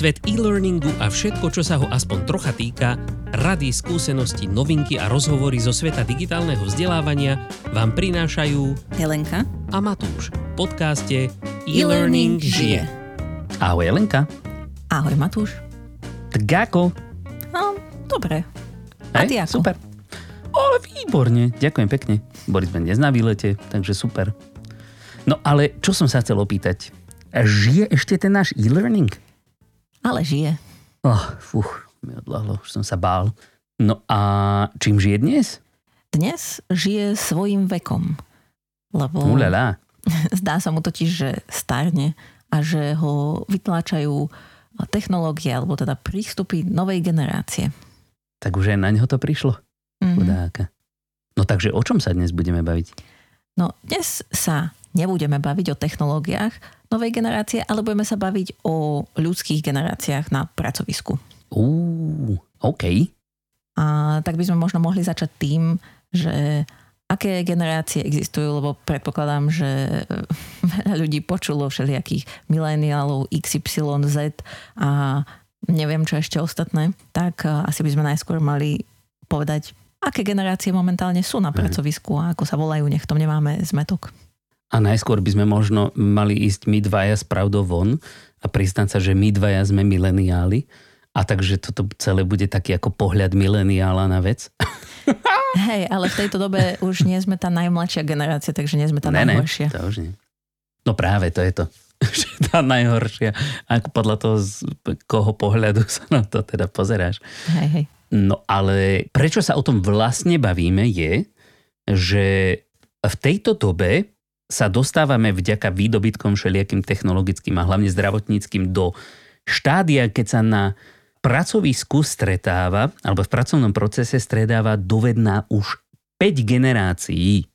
Svet e-learningu a všetko, čo sa ho aspoň trocha týka, rady, skúsenosti, novinky a rozhovory zo sveta digitálneho vzdelávania vám prinášajú Helenka a Matúš v podcaste E-Learning žije. Ahoj Jelenka. Ahoj Matúš. Tak ako? No, dobre. A ty ako? Super. Ale výborne, ďakujem pekne. Boli sme dnes na výlete, takže super. No ale čo som sa chcel opýtať? Žije ešte ten náš e-learning? Ale žije. Oh, fuch, mi odlahlo, už som sa bál. No a čím žije dnes? Dnes žije svojim vekom. Lebo Ulala. zdá sa mu totiž, že starne a že ho vytláčajú technológie, alebo teda prístupy novej generácie. Tak už aj na neho to prišlo. Mhm. Chudáka. No takže o čom sa dnes budeme baviť? No dnes sa nebudeme baviť o technológiách novej generácie, ale budeme sa baviť o ľudských generáciách na pracovisku. Uú, OK. A tak by sme možno mohli začať tým, že aké generácie existujú, lebo predpokladám, že veľa ľudí počulo všelijakých mileniálov XYZ a neviem čo ešte ostatné, tak asi by sme najskôr mali povedať, aké generácie momentálne sú na pracovisku a ako sa volajú, nech tom nemáme zmetok. A najskôr by sme možno mali ísť my dvaja s pravdou von a priznať sa, že my dvaja sme mileniáli. A takže toto celé bude taký ako pohľad mileniála na vec. Hej, ale v tejto dobe už nie sme tá najmladšia generácia, takže nie sme tá Ne, ne, najhoršia. to už nie. No práve, to je to. Že tá najhoršia. Ako podľa toho, z koho pohľadu sa na to teda pozeráš. Hej, hej. No ale prečo sa o tom vlastne bavíme je, že v tejto dobe sa dostávame vďaka výdobytkom všelijakým technologickým a hlavne zdravotníckým do štádia, keď sa na pracovisku stretáva, alebo v pracovnom procese stredáva dovedná už 5 generácií,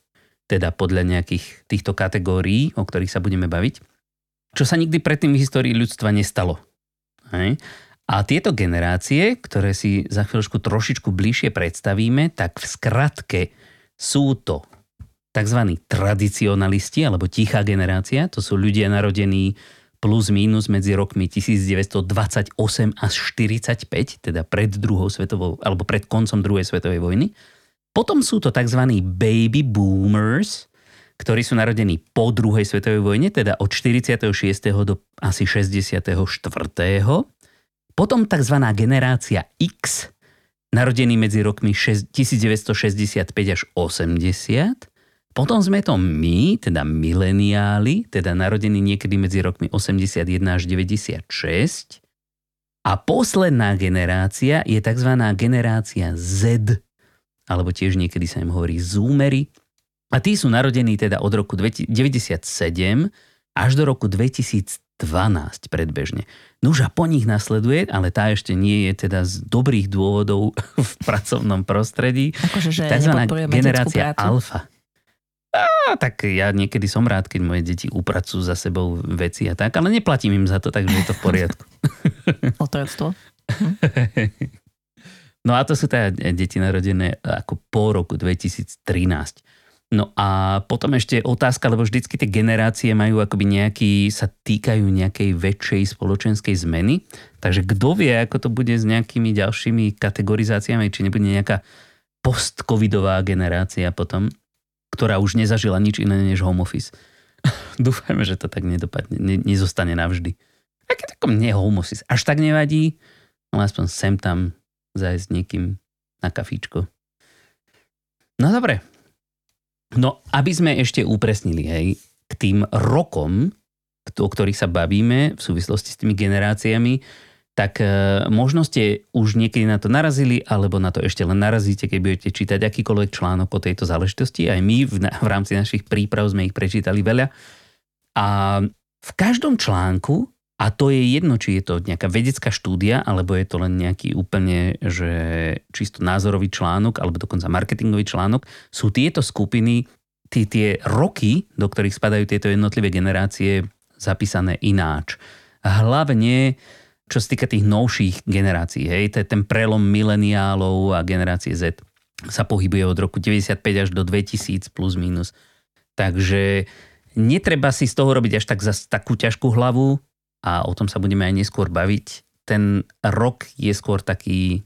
teda podľa nejakých týchto kategórií, o ktorých sa budeme baviť, čo sa nikdy predtým v histórii ľudstva nestalo. Hej? A tieto generácie, ktoré si za chvíľočku trošičku bližšie predstavíme, tak v skratke sú to tzv. tradicionalisti alebo tichá generácia. To sú ľudia narodení plus mínus medzi rokmi 1928 až 45, teda pred druhou svetovou, alebo pred koncom druhej svetovej vojny. Potom sú to tzv. baby boomers, ktorí sú narodení po druhej svetovej vojne, teda od 46. do asi 64. Potom tzv. generácia X, narodení medzi rokmi šes- 1965 až 80. Potom sme to my, teda mileniáli, teda narodení niekedy medzi rokmi 81 až 96. A posledná generácia je tzv. generácia Z, alebo tiež niekedy sa im hovorí zoomery. A tí sú narodení teda od roku 1997 až do roku 2012 predbežne. Nuž a po nich nasleduje, ale tá ešte nie je teda z dobrých dôvodov v pracovnom prostredí, Akože, že nepodporujeme generácia alfa. Á, tak ja niekedy som rád, keď moje deti upracujú za sebou veci a tak, ale neplatím im za to, takže je to v poriadku. Otroctvo. No a to sú teda deti narodené ako po roku 2013. No a potom ešte otázka, lebo vždycky tie generácie majú akoby nejaký, sa týkajú nejakej väčšej spoločenskej zmeny. Takže kto vie, ako to bude s nejakými ďalšími kategorizáciami, či nebude nejaká post-covidová generácia potom, ktorá už nezažila nič iné než home office. Dúfajme, že to tak nedopadne, ne, nezostane navždy. Také takom nie home office. Až tak nevadí, ale aspoň sem tam zajsť niekým na kafíčko. No dobre. No, aby sme ešte upresnili, hej, k tým rokom, o ktorých sa bavíme v súvislosti s tými generáciami, tak e, možno ste už niekedy na to narazili, alebo na to ešte len narazíte, keď budete čítať akýkoľvek článok o tejto záležitosti. Aj my v, v rámci našich príprav sme ich prečítali veľa. A v každom článku, a to je jedno, či je to nejaká vedecká štúdia, alebo je to len nejaký úplne, že čisto názorový článok, alebo dokonca marketingový článok, sú tieto skupiny, tie, tie roky, do ktorých spadajú tieto jednotlivé generácie, zapísané ináč. Hlavne čo sa týka tých novších generácií, hej, to je ten prelom mileniálov a generácie Z sa pohybuje od roku 95 až do 2000 plus minus. Takže netreba si z toho robiť až tak za takú ťažkú hlavu a o tom sa budeme aj neskôr baviť. ten rok je skôr taký,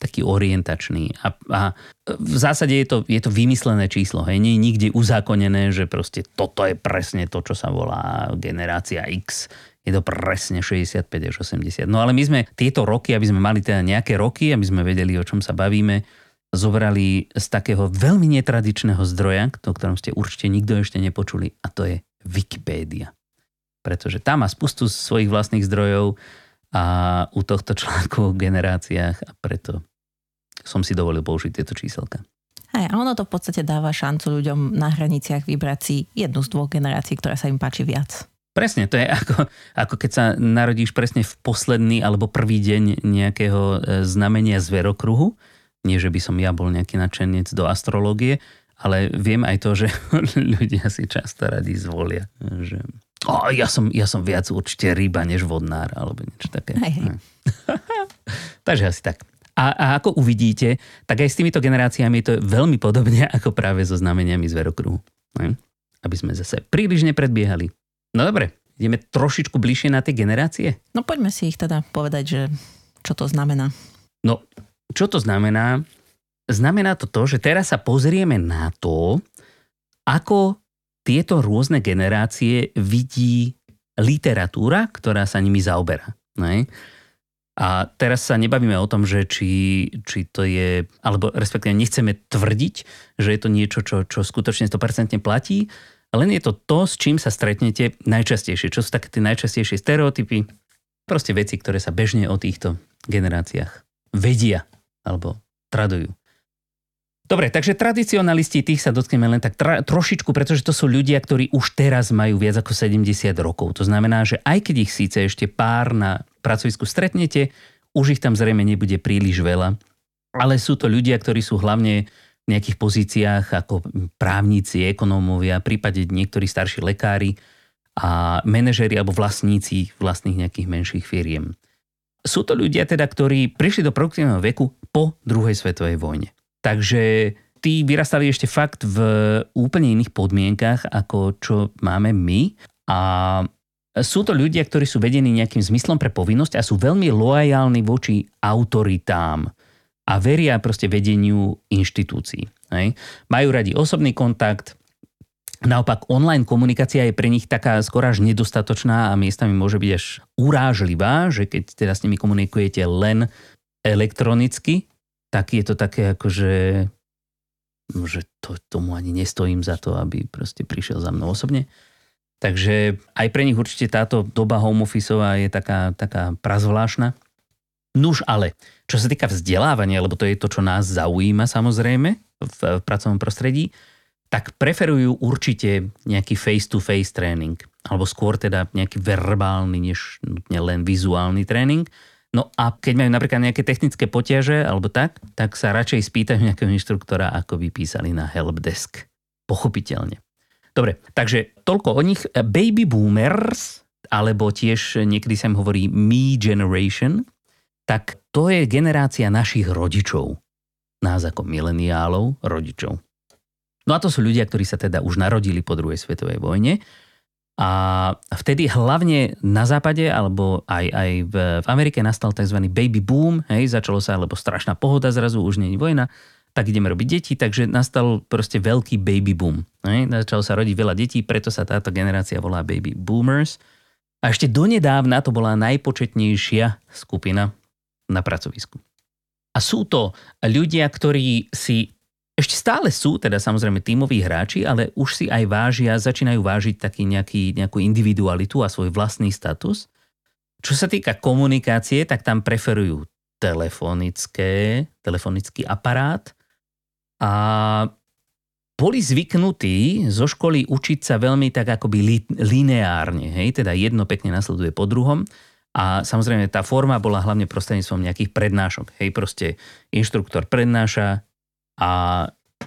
taký orientačný. A, a v zásade je to, je to vymyslené číslo. Hej. Nie je nikde uzákonené, že proste toto je presne to, čo sa volá generácia X. Je to presne 65 až 80. No ale my sme tieto roky, aby sme mali teda nejaké roky, aby sme vedeli, o čom sa bavíme, zobrali z takého veľmi netradičného zdroja, o ktorom ste určite nikto ešte nepočuli, a to je Wikipédia. Pretože tam má spustu svojich vlastných zdrojov a u tohto článku o generáciách a preto som si dovolil použiť tieto číselka. Aj, a ono to v podstate dáva šancu ľuďom na hraniciach vybrať si jednu z dvoch generácií, ktorá sa im páči viac. Presne, to je ako, ako keď sa narodíš presne v posledný alebo prvý deň nejakého e, znamenia zverokruhu. Nie, že by som ja bol nejaký nadšenec do astrológie, ale viem aj to, že ľudia si často radi zvolia. Že, o, ja, som, ja som viac určite ryba než vodnár, alebo niečo také. Hej, hej. Takže asi tak. A, a ako uvidíte, tak aj s týmito generáciami je to veľmi podobne ako práve so znameniami zverokruhu. Aby sme zase príliš nepredbiehali. No dobre, ideme trošičku bližšie na tie generácie? No poďme si ich teda povedať, že čo to znamená. No, čo to znamená? Znamená to to, že teraz sa pozrieme na to, ako tieto rôzne generácie vidí literatúra, ktorá sa nimi zaoberá. Ne? A teraz sa nebavíme o tom, že či, či to je, alebo respektíve nechceme tvrdiť, že je to niečo, čo, čo skutočne 100% platí, len je to to, s čím sa stretnete najčastejšie. Čo sú také tie najčastejšie stereotypy? Proste veci, ktoré sa bežne o týchto generáciách vedia alebo tradujú. Dobre, takže tradicionalisti, tých sa dotkneme len tak tra- trošičku, pretože to sú ľudia, ktorí už teraz majú viac ako 70 rokov. To znamená, že aj keď ich síce ešte pár na pracovisku stretnete, už ich tam zrejme nebude príliš veľa, ale sú to ľudia, ktorí sú hlavne nejakých pozíciách ako právnici, ekonómovia, prípade niektorí starší lekári a manažeri alebo vlastníci vlastných nejakých menších firiem. Sú to ľudia teda, ktorí prišli do produktívneho veku po druhej svetovej vojne. Takže tí vyrastali ešte fakt v úplne iných podmienkach, ako čo máme my. A sú to ľudia, ktorí sú vedení nejakým zmyslom pre povinnosť a sú veľmi loajálni voči autoritám a veria proste vedeniu inštitúcií. Hej. Majú radi osobný kontakt, Naopak online komunikácia je pre nich taká skoro až nedostatočná a miestami môže byť až urážlivá, že keď teda s nimi komunikujete len elektronicky, tak je to také ako, že, že to, tomu ani nestojím za to, aby proste prišiel za mnou osobne. Takže aj pre nich určite táto doba home officeová je taká, taká prazvláštna. Nuž ale, čo sa týka vzdelávania, lebo to je to, čo nás zaujíma samozrejme v, v pracovnom prostredí, tak preferujú určite nejaký face-to-face tréning, alebo skôr teda nejaký verbálny, než nutne len vizuálny tréning. No a keď majú napríklad nejaké technické potiaže alebo tak, tak sa radšej spýtajú nejakého inštruktora, ako vypísali na helpdesk. Pochopiteľne. Dobre, takže toľko o nich. Baby boomers, alebo tiež niekedy sa im hovorí me generation, tak to je generácia našich rodičov. Nás ako mileniálov, rodičov. No a to sú ľudia, ktorí sa teda už narodili po druhej svetovej vojne. A vtedy hlavne na západe, alebo aj, aj v, v Amerike nastal tzv. baby boom, hej, začalo sa, lebo strašná pohoda zrazu, už nie je vojna, tak ideme robiť deti, takže nastal proste veľký baby boom. Hej. Začalo sa rodiť veľa detí, preto sa táto generácia volá baby boomers. A ešte donedávna to bola najpočetnejšia skupina na pracovisku. A sú to ľudia, ktorí si ešte stále sú teda samozrejme tímoví hráči, ale už si aj vážia, začínajú vážiť taký nejaký, nejakú individualitu a svoj vlastný status. Čo sa týka komunikácie, tak tam preferujú telefonické, telefonický aparát a boli zvyknutí zo školy učiť sa veľmi tak akoby li, lineárne, hej, teda jedno pekne nasleduje po druhom a samozrejme tá forma bola hlavne prostredníctvom nejakých prednášok. Hej, proste inštruktor prednáša a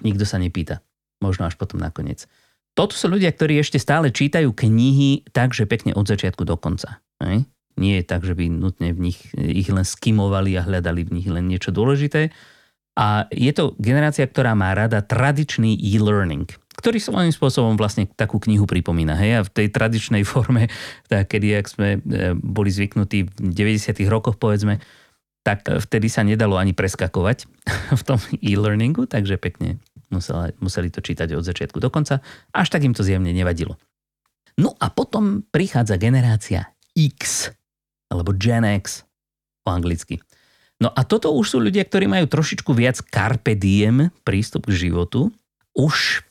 nikto sa nepýta. Možno až potom nakoniec. Toto sú ľudia, ktorí ešte stále čítajú knihy tak, že pekne od začiatku do konca. Hej? Nie je tak, že by nutne v nich ich len skimovali a hľadali v nich len niečo dôležité. A je to generácia, ktorá má rada tradičný e-learning. Ktorý svojím spôsobom vlastne takú knihu pripomína. Hej? A v tej tradičnej forme, tak kedy ak sme e, boli zvyknutí v 90. rokoch, povedzme, tak vtedy sa nedalo ani preskakovať v tom e-learningu, takže pekne museli, museli to čítať od začiatku do konca, až tak im to zjemne nevadilo. No a potom prichádza generácia X, alebo Gen X po anglicky. No a toto už sú ľudia, ktorí majú trošičku viac carpe diem prístup k životu. Už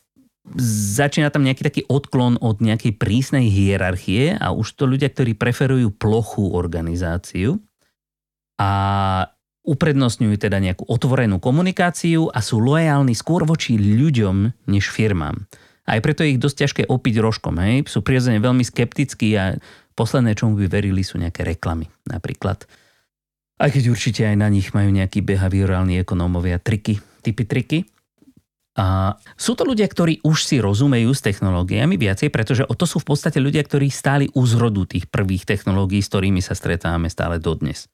začína tam nejaký taký odklon od nejakej prísnej hierarchie a už to ľudia, ktorí preferujú plochú organizáciu a uprednostňujú teda nejakú otvorenú komunikáciu a sú lojálni skôr voči ľuďom než firmám. Aj preto je ich dosť ťažké opiť rožkom. Hej? Sú prirodzene veľmi skeptickí a posledné, čomu by verili, sú nejaké reklamy napríklad. Aj keď určite aj na nich majú nejakí behaviorálni ekonómovia triky, typy triky. A sú to ľudia, ktorí už si rozumejú s technológiami viacej, pretože to sú v podstate ľudia, ktorí stáli u zrodu tých prvých technológií, s ktorými sa stretávame stále dodnes.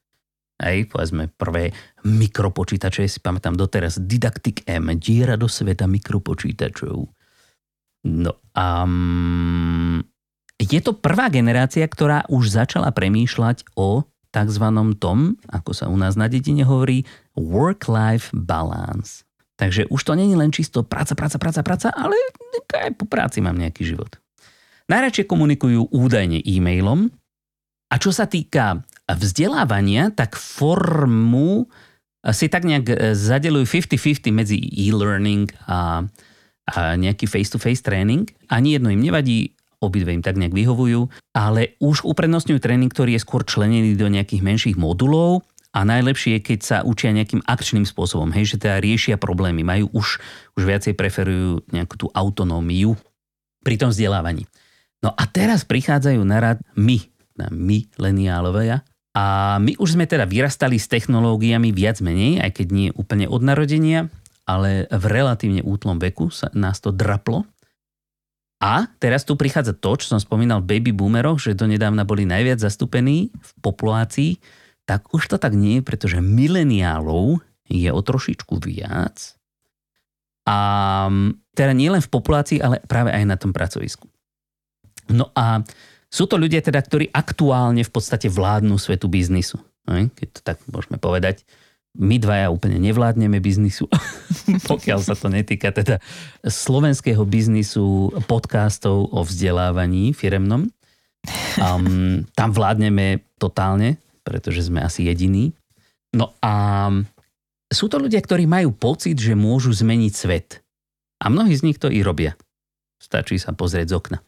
Aj povedzme prvé mikropočítače, si pamätám doteraz, Didactic M, diera do sveta mikropočítačov. No a je to prvá generácia, ktorá už začala premýšľať o tzv. tom, ako sa u nás na dedine hovorí, work-life balance. Takže už to není len čisto práca, práca, práca, práca, ale aj po práci mám nejaký život. Najradšej komunikujú údajne e-mailom a čo sa týka vzdelávania, tak formu si tak nejak e, zadelujú 50-50 medzi e-learning a, a nejaký face-to-face tréning. Ani jedno im nevadí, obidve im tak nejak vyhovujú, ale už uprednostňujú tréning, ktorý je skôr členený do nejakých menších modulov a najlepšie je, keď sa učia nejakým akčným spôsobom, hej, že teda riešia problémy, majú už, už viacej preferujú nejakú tú autonómiu pri tom vzdelávaní. No a teraz prichádzajú na rad my, my, leniálovia, a my už sme teda vyrastali s technológiami viac menej, aj keď nie úplne od narodenia, ale v relatívne útlom veku sa nás to draplo. A teraz tu prichádza to, čo som spomínal v baby boomeroch, že donedávna boli najviac zastúpení v populácii, tak už to tak nie je, pretože mileniálov je o trošičku viac. A teda nie len v populácii, ale práve aj na tom pracovisku. No a sú to ľudia teda, ktorí aktuálne v podstate vládnu svetu biznisu. Keď to tak môžeme povedať my dvaja úplne nevládneme biznisu, pokiaľ sa to netýka teda slovenského biznisu podcastov o vzdelávaní firemnom. Um, tam vládneme totálne, pretože sme asi jediní. No a sú to ľudia, ktorí majú pocit, že môžu zmeniť svet. A mnohí z nich to i robia. Stačí sa pozrieť z okna.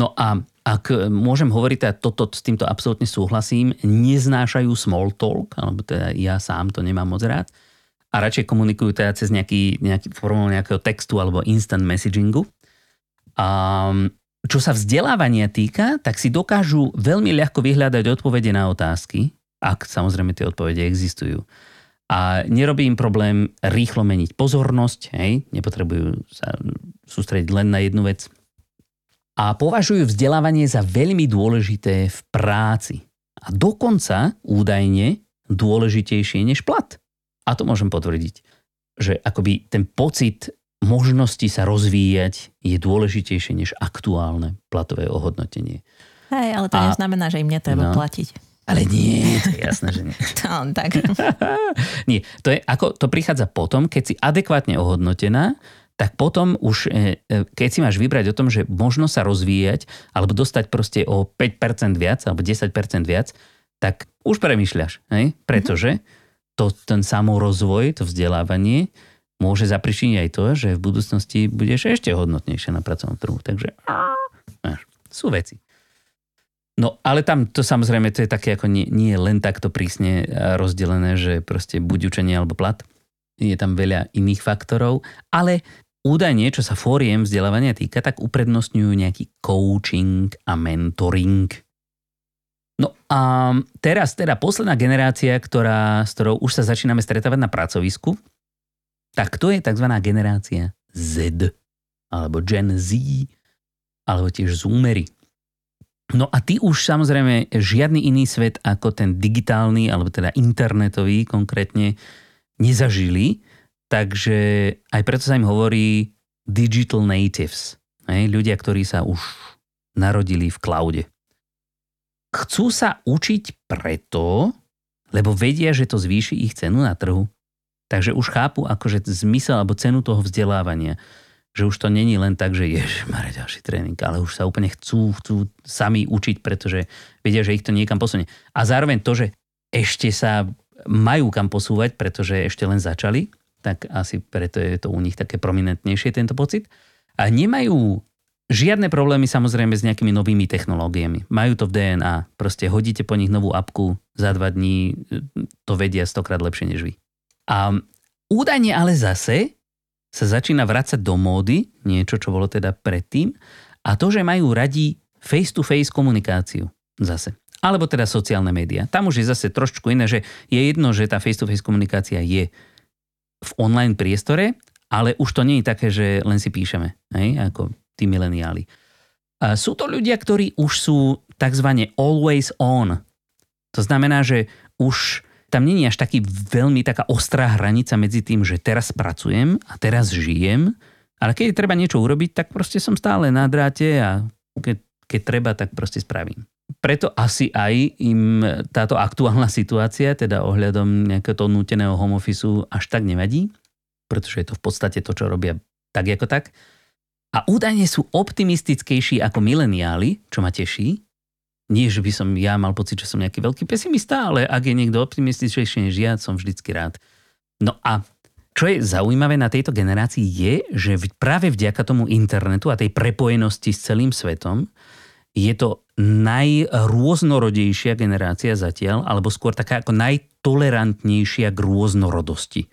No a ak môžem hovoriť, teda toto, s týmto absolútne súhlasím, neznášajú small talk, alebo teda ja sám to nemám moc rád, a radšej komunikujú teda cez nejaký, nejaký formou nejakého textu alebo instant messagingu. A čo sa vzdelávania týka, tak si dokážu veľmi ľahko vyhľadať odpovede na otázky, ak samozrejme tie odpovede existujú. A nerobí im problém rýchlo meniť pozornosť, hej, nepotrebujú sa sústrediť len na jednu vec, a považujú vzdelávanie za veľmi dôležité v práci. A dokonca údajne dôležitejšie než plat. A to môžem potvrdiť, že akoby ten pocit možnosti sa rozvíjať je dôležitejšie než aktuálne platové ohodnotenie. Hej, ale to a, neznamená, že im netreba no, platiť. Ale nie, to je jasné, že nie. to, tak. nie, to, je, ako, to prichádza potom, keď si adekvátne ohodnotená tak potom už, e, e, keď si máš vybrať o tom, že možno sa rozvíjať alebo dostať proste o 5% viac alebo 10% viac, tak už premýšľaš, hej? pretože to, ten samorozvoj, to vzdelávanie môže zapričiniť aj to, že v budúcnosti budeš ešte hodnotnejšie na pracovnom trhu. Takže sú veci. No ale tam to samozrejme to je také ako nie, nie len takto prísne rozdelené, že proste buď učenie alebo plat. Je tam veľa iných faktorov, ale údajne, čo sa fóriem vzdelávania týka, tak uprednostňujú nejaký coaching a mentoring. No a teraz teda posledná generácia, ktorá, s ktorou už sa začíname stretávať na pracovisku, tak to je tzv. generácia Z, alebo Gen Z, alebo tiež Zoomery. No a ty už samozrejme žiadny iný svet ako ten digitálny, alebo teda internetový konkrétne, nezažili. Takže aj preto sa im hovorí digital natives. Hej, ľudia, ktorí sa už narodili v cloude. Chcú sa učiť preto, lebo vedia, že to zvýši ich cenu na trhu. Takže už chápu akože zmysel alebo cenu toho vzdelávania. Že už to není len tak, že jež, mare ďalší tréning, ale už sa úplne chcú, chcú sami učiť, pretože vedia, že ich to niekam posunie. A zároveň to, že ešte sa majú kam posúvať, pretože ešte len začali, tak asi preto je to u nich také prominentnejšie tento pocit. A nemajú Žiadne problémy samozrejme s nejakými novými technológiami. Majú to v DNA. Proste hodíte po nich novú apku, za dva dní to vedia stokrát lepšie než vy. A údajne ale zase sa začína vrácať do módy, niečo, čo bolo teda predtým, a to, že majú radi face-to-face komunikáciu zase. Alebo teda sociálne médiá. Tam už je zase trošku iné, že je jedno, že tá face-to-face komunikácia je v online priestore, ale už to nie je také, že len si píšeme. Hej? Ako tí mileniáli. A sú to ľudia, ktorí už sú tzv. always on. To znamená, že už tam je až taký veľmi taká ostrá hranica medzi tým, že teraz pracujem a teraz žijem, ale keď treba niečo urobiť, tak proste som stále na dráte a keď, keď treba, tak proste spravím. Preto asi aj im táto aktuálna situácia, teda ohľadom nejakého toho núteného home office až tak nevadí, pretože je to v podstate to, čo robia tak ako tak a údajne sú optimistickejší ako mileniáli, čo ma teší. Nie, že by som ja mal pocit, že som nejaký veľký pesimista, ale ak je niekto optimistickejší než ja, som vždycky rád. No a čo je zaujímavé na tejto generácii je, že práve vďaka tomu internetu a tej prepojenosti s celým svetom je to najrôznorodejšia generácia zatiaľ, alebo skôr taká ako najtolerantnejšia k rôznorodosti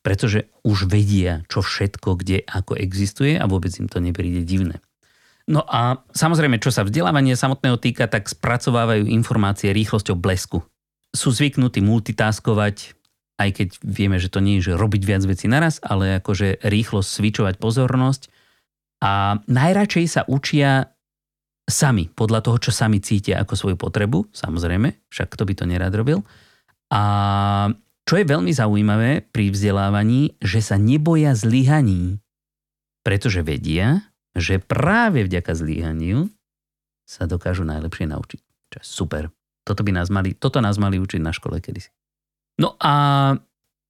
pretože už vedia, čo všetko, kde, ako existuje a vôbec im to nepríde divné. No a samozrejme, čo sa vzdelávania samotného týka, tak spracovávajú informácie rýchlosťou blesku. Sú zvyknutí multitaskovať, aj keď vieme, že to nie je, že robiť viac vecí naraz, ale akože rýchlo svičovať pozornosť. A najradšej sa učia sami, podľa toho, čo sami cítia ako svoju potrebu, samozrejme, však kto by to nerád robil. A čo je veľmi zaujímavé pri vzdelávaní, že sa neboja zlyhaní, pretože vedia, že práve vďaka zlyhaniu sa dokážu najlepšie naučiť. Čo je super. Toto, by nás mali, toto nás mali učiť na škole kedysi. No a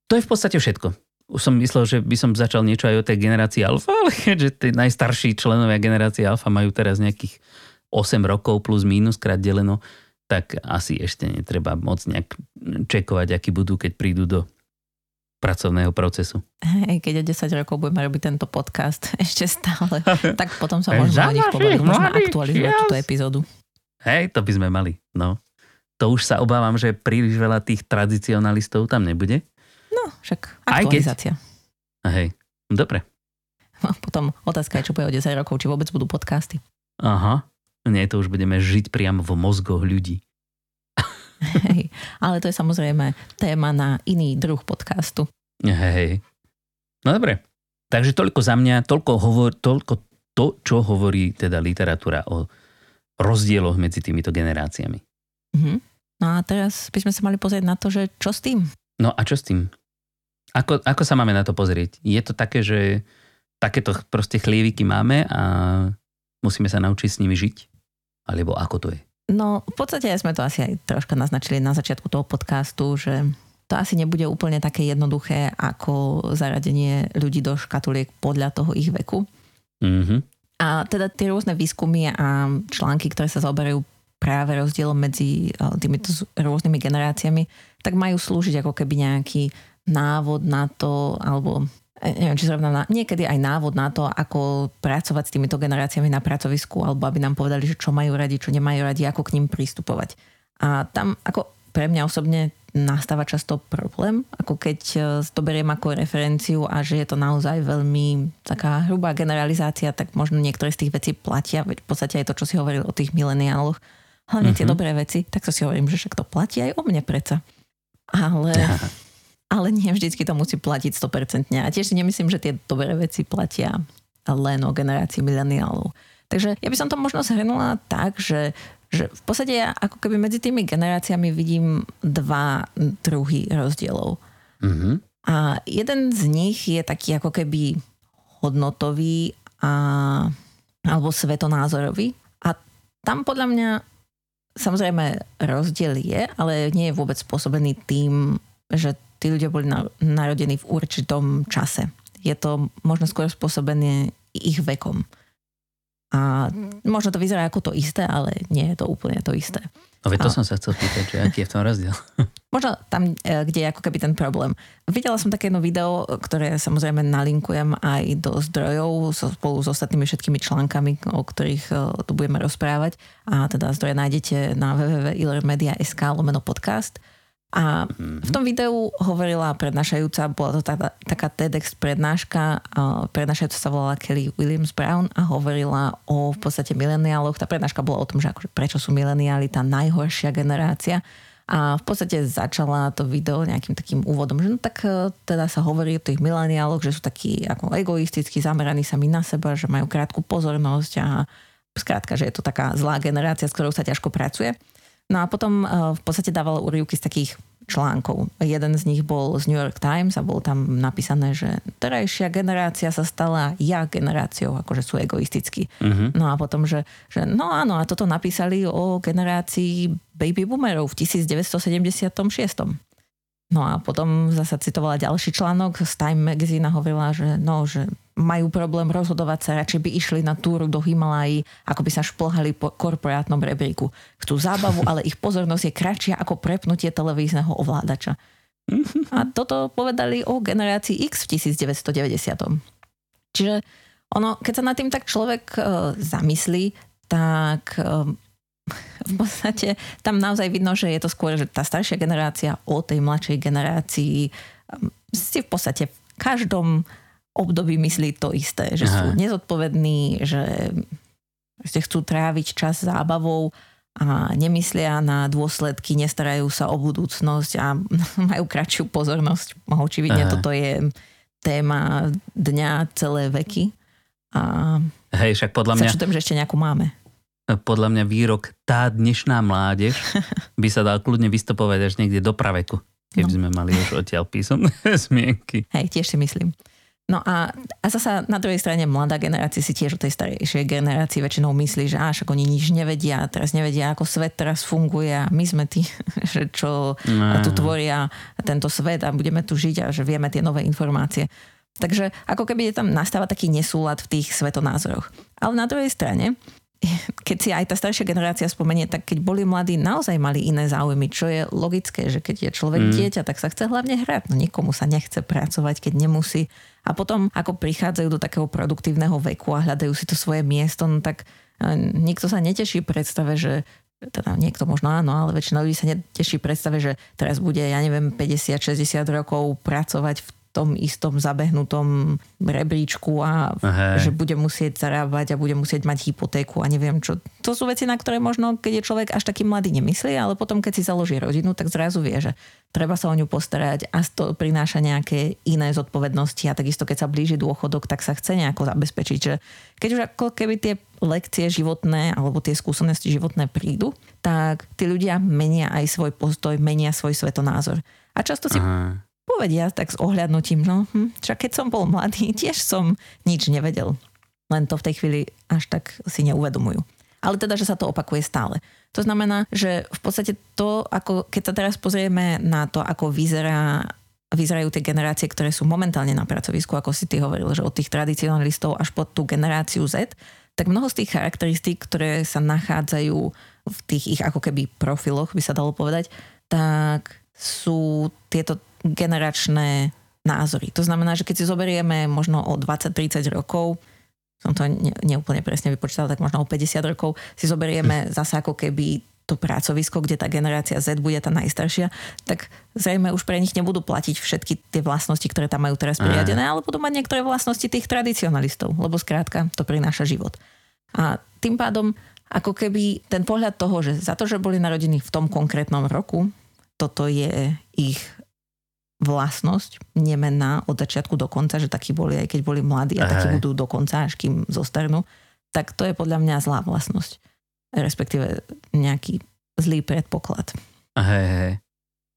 to je v podstate všetko. Už som myslel, že by som začal niečo aj o tej generácii alfa, ale keďže tí najstarší členovia generácie alfa majú teraz nejakých 8 rokov plus minus krát deleno, tak asi ešte netreba moc nejak čekovať, aký budú, keď prídu do pracovného procesu. Hej, keď o 10 rokov budeme robiť tento podcast ešte stále, tak potom sa môžeme o nich povedať, môžeme aktualizovať túto epizódu. Hej, to by sme mali, no. To už sa obávam, že príliš veľa tých tradicionalistov tam nebude. No, však aktualizácia. Aj keď... Hej, dobre. Potom otázka je, čo bude o 10 rokov, či vôbec budú podcasty. Aha, nie, to už budeme žiť priamo v mozgoch ľudí. Hej, ale to je samozrejme téma na iný druh podcastu. Hej. No dobre. Takže toľko za mňa, toľko, hovor, toľko to, čo hovorí teda literatúra o rozdieloch medzi týmito generáciami. Mm-hmm. No a teraz by sme sa mali pozrieť na to, že čo s tým? No a čo s tým? Ako, ako sa máme na to pozrieť? Je to také, že takéto proste chlieviky máme a musíme sa naučiť s nimi žiť? Alebo ako to je? No, v podstate sme to asi aj troška naznačili na začiatku toho podcastu, že to asi nebude úplne také jednoduché ako zaradenie ľudí do škatuliek podľa toho ich veku. Mm-hmm. A teda tie rôzne výskumy a články, ktoré sa zaoberajú práve rozdielom medzi e, týmito rôznymi generáciami, tak majú slúžiť ako keby nejaký návod na to, alebo neviem, či zrovna na, niekedy aj návod na to, ako pracovať s týmito generáciami na pracovisku, alebo aby nám povedali, že čo majú radi, čo nemajú radi, ako k ním pristupovať. A tam ako pre mňa osobne nastáva často problém, ako keď e, to beriem ako referenciu a že je to naozaj veľmi taká hrubá generalizácia, tak možno niektoré z tých vecí platia, veď v podstate aj to, čo si hovoril o tých mileniáloch, hlavne uh-huh. tie mhm. dobré veci, tak to si hovorím, že však to platí aj o mne preca. Ale ale nie vždycky to musí platiť 100%. A tiež si nemyslím, že tie dobré veci platia len o generácii mileniálov. Takže ja by som to možno zhrnula tak, že, že v podstate ja ako keby medzi tými generáciami vidím dva druhy rozdielov. Mm-hmm. A jeden z nich je taký ako keby hodnotový a, alebo svetonázorový. A tam podľa mňa samozrejme rozdiel je, ale nie je vôbec spôsobený tým, že tí ľudia boli narodení v určitom čase. Je to možno skôr spôsobené ich vekom. A možno to vyzerá ako to isté, ale nie je to úplne to isté. No to a... som sa chcel pýtať, že aký je v tom rozdiel. Možno tam, e, kde je ako keby ten problém. Videla som také jedno video, ktoré samozrejme nalinkujem aj do zdrojov so, spolu s ostatnými všetkými článkami, o ktorých e, tu budeme rozprávať. A teda zdroje nájdete na www.ilermedia.sk lomeno podcast. A mhm. v tom videu hovorila prednášajúca, bola to taká, taká TEDx prednáška, prednášajúca sa volala Kelly Williams Brown a hovorila o v podstate mileniáloch. Tá prednáška bola o tom, že akože prečo sú mileniáli tá najhoršia generácia. A v podstate začala to video nejakým takým úvodom, že no tak e, teda sa hovorí o tých mileniáloch, že sú takí ako egoisticky zameraní sami na seba, že majú krátku pozornosť a skrátka, že je to taká zlá generácia, s ktorou sa ťažko pracuje. No a potom uh, v podstate dával úryvky z takých článkov. Jeden z nich bol z New York Times a bol tam napísané, že terajšia generácia sa stala ja generáciou, akože sú egoistickí. Uh-huh. No a potom, že, že no áno, a toto napísali o generácii baby boomerov v 1976. No a potom zasa citovala ďalší článok z Time Magazine a hovorila, že, no, že majú problém rozhodovať sa, radšej by išli na túru do Himalají, ako by sa šplhali po korporátnom rebríku. Chcú zábavu, ale ich pozornosť je kratšia ako prepnutie televízneho ovládača. A toto povedali o generácii X v 1990. Čiže ono, keď sa nad tým tak človek uh, zamyslí, tak uh, v podstate tam naozaj vidno, že je to skôr, že tá staršia generácia o tej mladšej generácii um, si v podstate v každom období myslí to isté, že Aha. sú nezodpovední, že chcú tráviť čas zábavou a nemyslia na dôsledky, nestarajú sa o budúcnosť a majú kratšiu pozornosť. Očividne Aha. toto je téma dňa celé veky. A Hej, však podľa mňa... Sa že ešte nejakú máme podľa mňa výrok tá dnešná mládež by sa dal kľudne vystopovať až niekde do praveku, keby no. sme mali už odtiaľ písomné zmienky. Hej, tiež si myslím. No a, a zasa na druhej strane mladá generácia si tiež o tej starejšej generácii väčšinou myslí, že až ako oni nič nevedia, teraz nevedia, ako svet teraz funguje a my sme tí, že čo no. tu tvoria tento svet a budeme tu žiť a že vieme tie nové informácie. Takže ako keby je tam nastáva taký nesúlad v tých svetonázoroch. Ale na druhej strane keď si aj tá staršia generácia spomenie, tak keď boli mladí, naozaj mali iné záujmy, čo je logické, že keď je človek mm. dieťa, tak sa chce hlavne hrať. No nikomu sa nechce pracovať, keď nemusí. A potom, ako prichádzajú do takého produktívneho veku a hľadajú si to svoje miesto, no tak e, nikto sa neteší predstave, že teda niekto možno áno, ale väčšina ľudí sa neteší predstave, že teraz bude, ja neviem, 50-60 rokov pracovať v tom istom zabehnutom rebríčku a Aha. že bude musieť zarábať a bude musieť mať hypotéku a neviem čo. To sú veci, na ktoré možno, keď je človek až taký mladý, nemyslí, ale potom, keď si založí rodinu, tak zrazu vie, že treba sa o ňu postarať a to prináša nejaké iné zodpovednosti a takisto, keď sa blíži dôchodok, tak sa chce nejako zabezpečiť, že keď už ako keby tie lekcie životné alebo tie skúsenosti životné prídu, tak tí ľudia menia aj svoj postoj, menia svoj svetonázor. A často si Aha povedia tak s ohľadnutím, no hm, však keď som bol mladý, tiež som nič nevedel. Len to v tej chvíli až tak si neuvedomujú. Ale teda, že sa to opakuje stále. To znamená, že v podstate to, ako, keď sa teraz pozrieme na to, ako vyzerá vyzerajú tie generácie, ktoré sú momentálne na pracovisku, ako si ty hovoril, že od tých tradicionalistov až po tú generáciu Z, tak mnoho z tých charakteristík, ktoré sa nachádzajú v tých ich ako keby profiloch, by sa dalo povedať, tak sú tieto generačné názory. To znamená, že keď si zoberieme možno o 20-30 rokov, som to ne, neúplne presne vypočítala, tak možno o 50 rokov si zoberieme zase ako keby to pracovisko, kde tá generácia Z bude tá najstaršia, tak zrejme už pre nich nebudú platiť všetky tie vlastnosti, ktoré tam majú teraz priradené, ale budú mať niektoré vlastnosti tých tradicionalistov, lebo skrátka to prináša život. A tým pádom ako keby ten pohľad toho, že za to, že boli narodení v tom konkrétnom roku, toto je ich vlastnosť nemená od začiatku do konca, že takí boli aj keď boli mladí a takí budú do konca, až kým zostarnú, tak to je podľa mňa zlá vlastnosť. Respektíve nejaký zlý predpoklad. Hej, hej.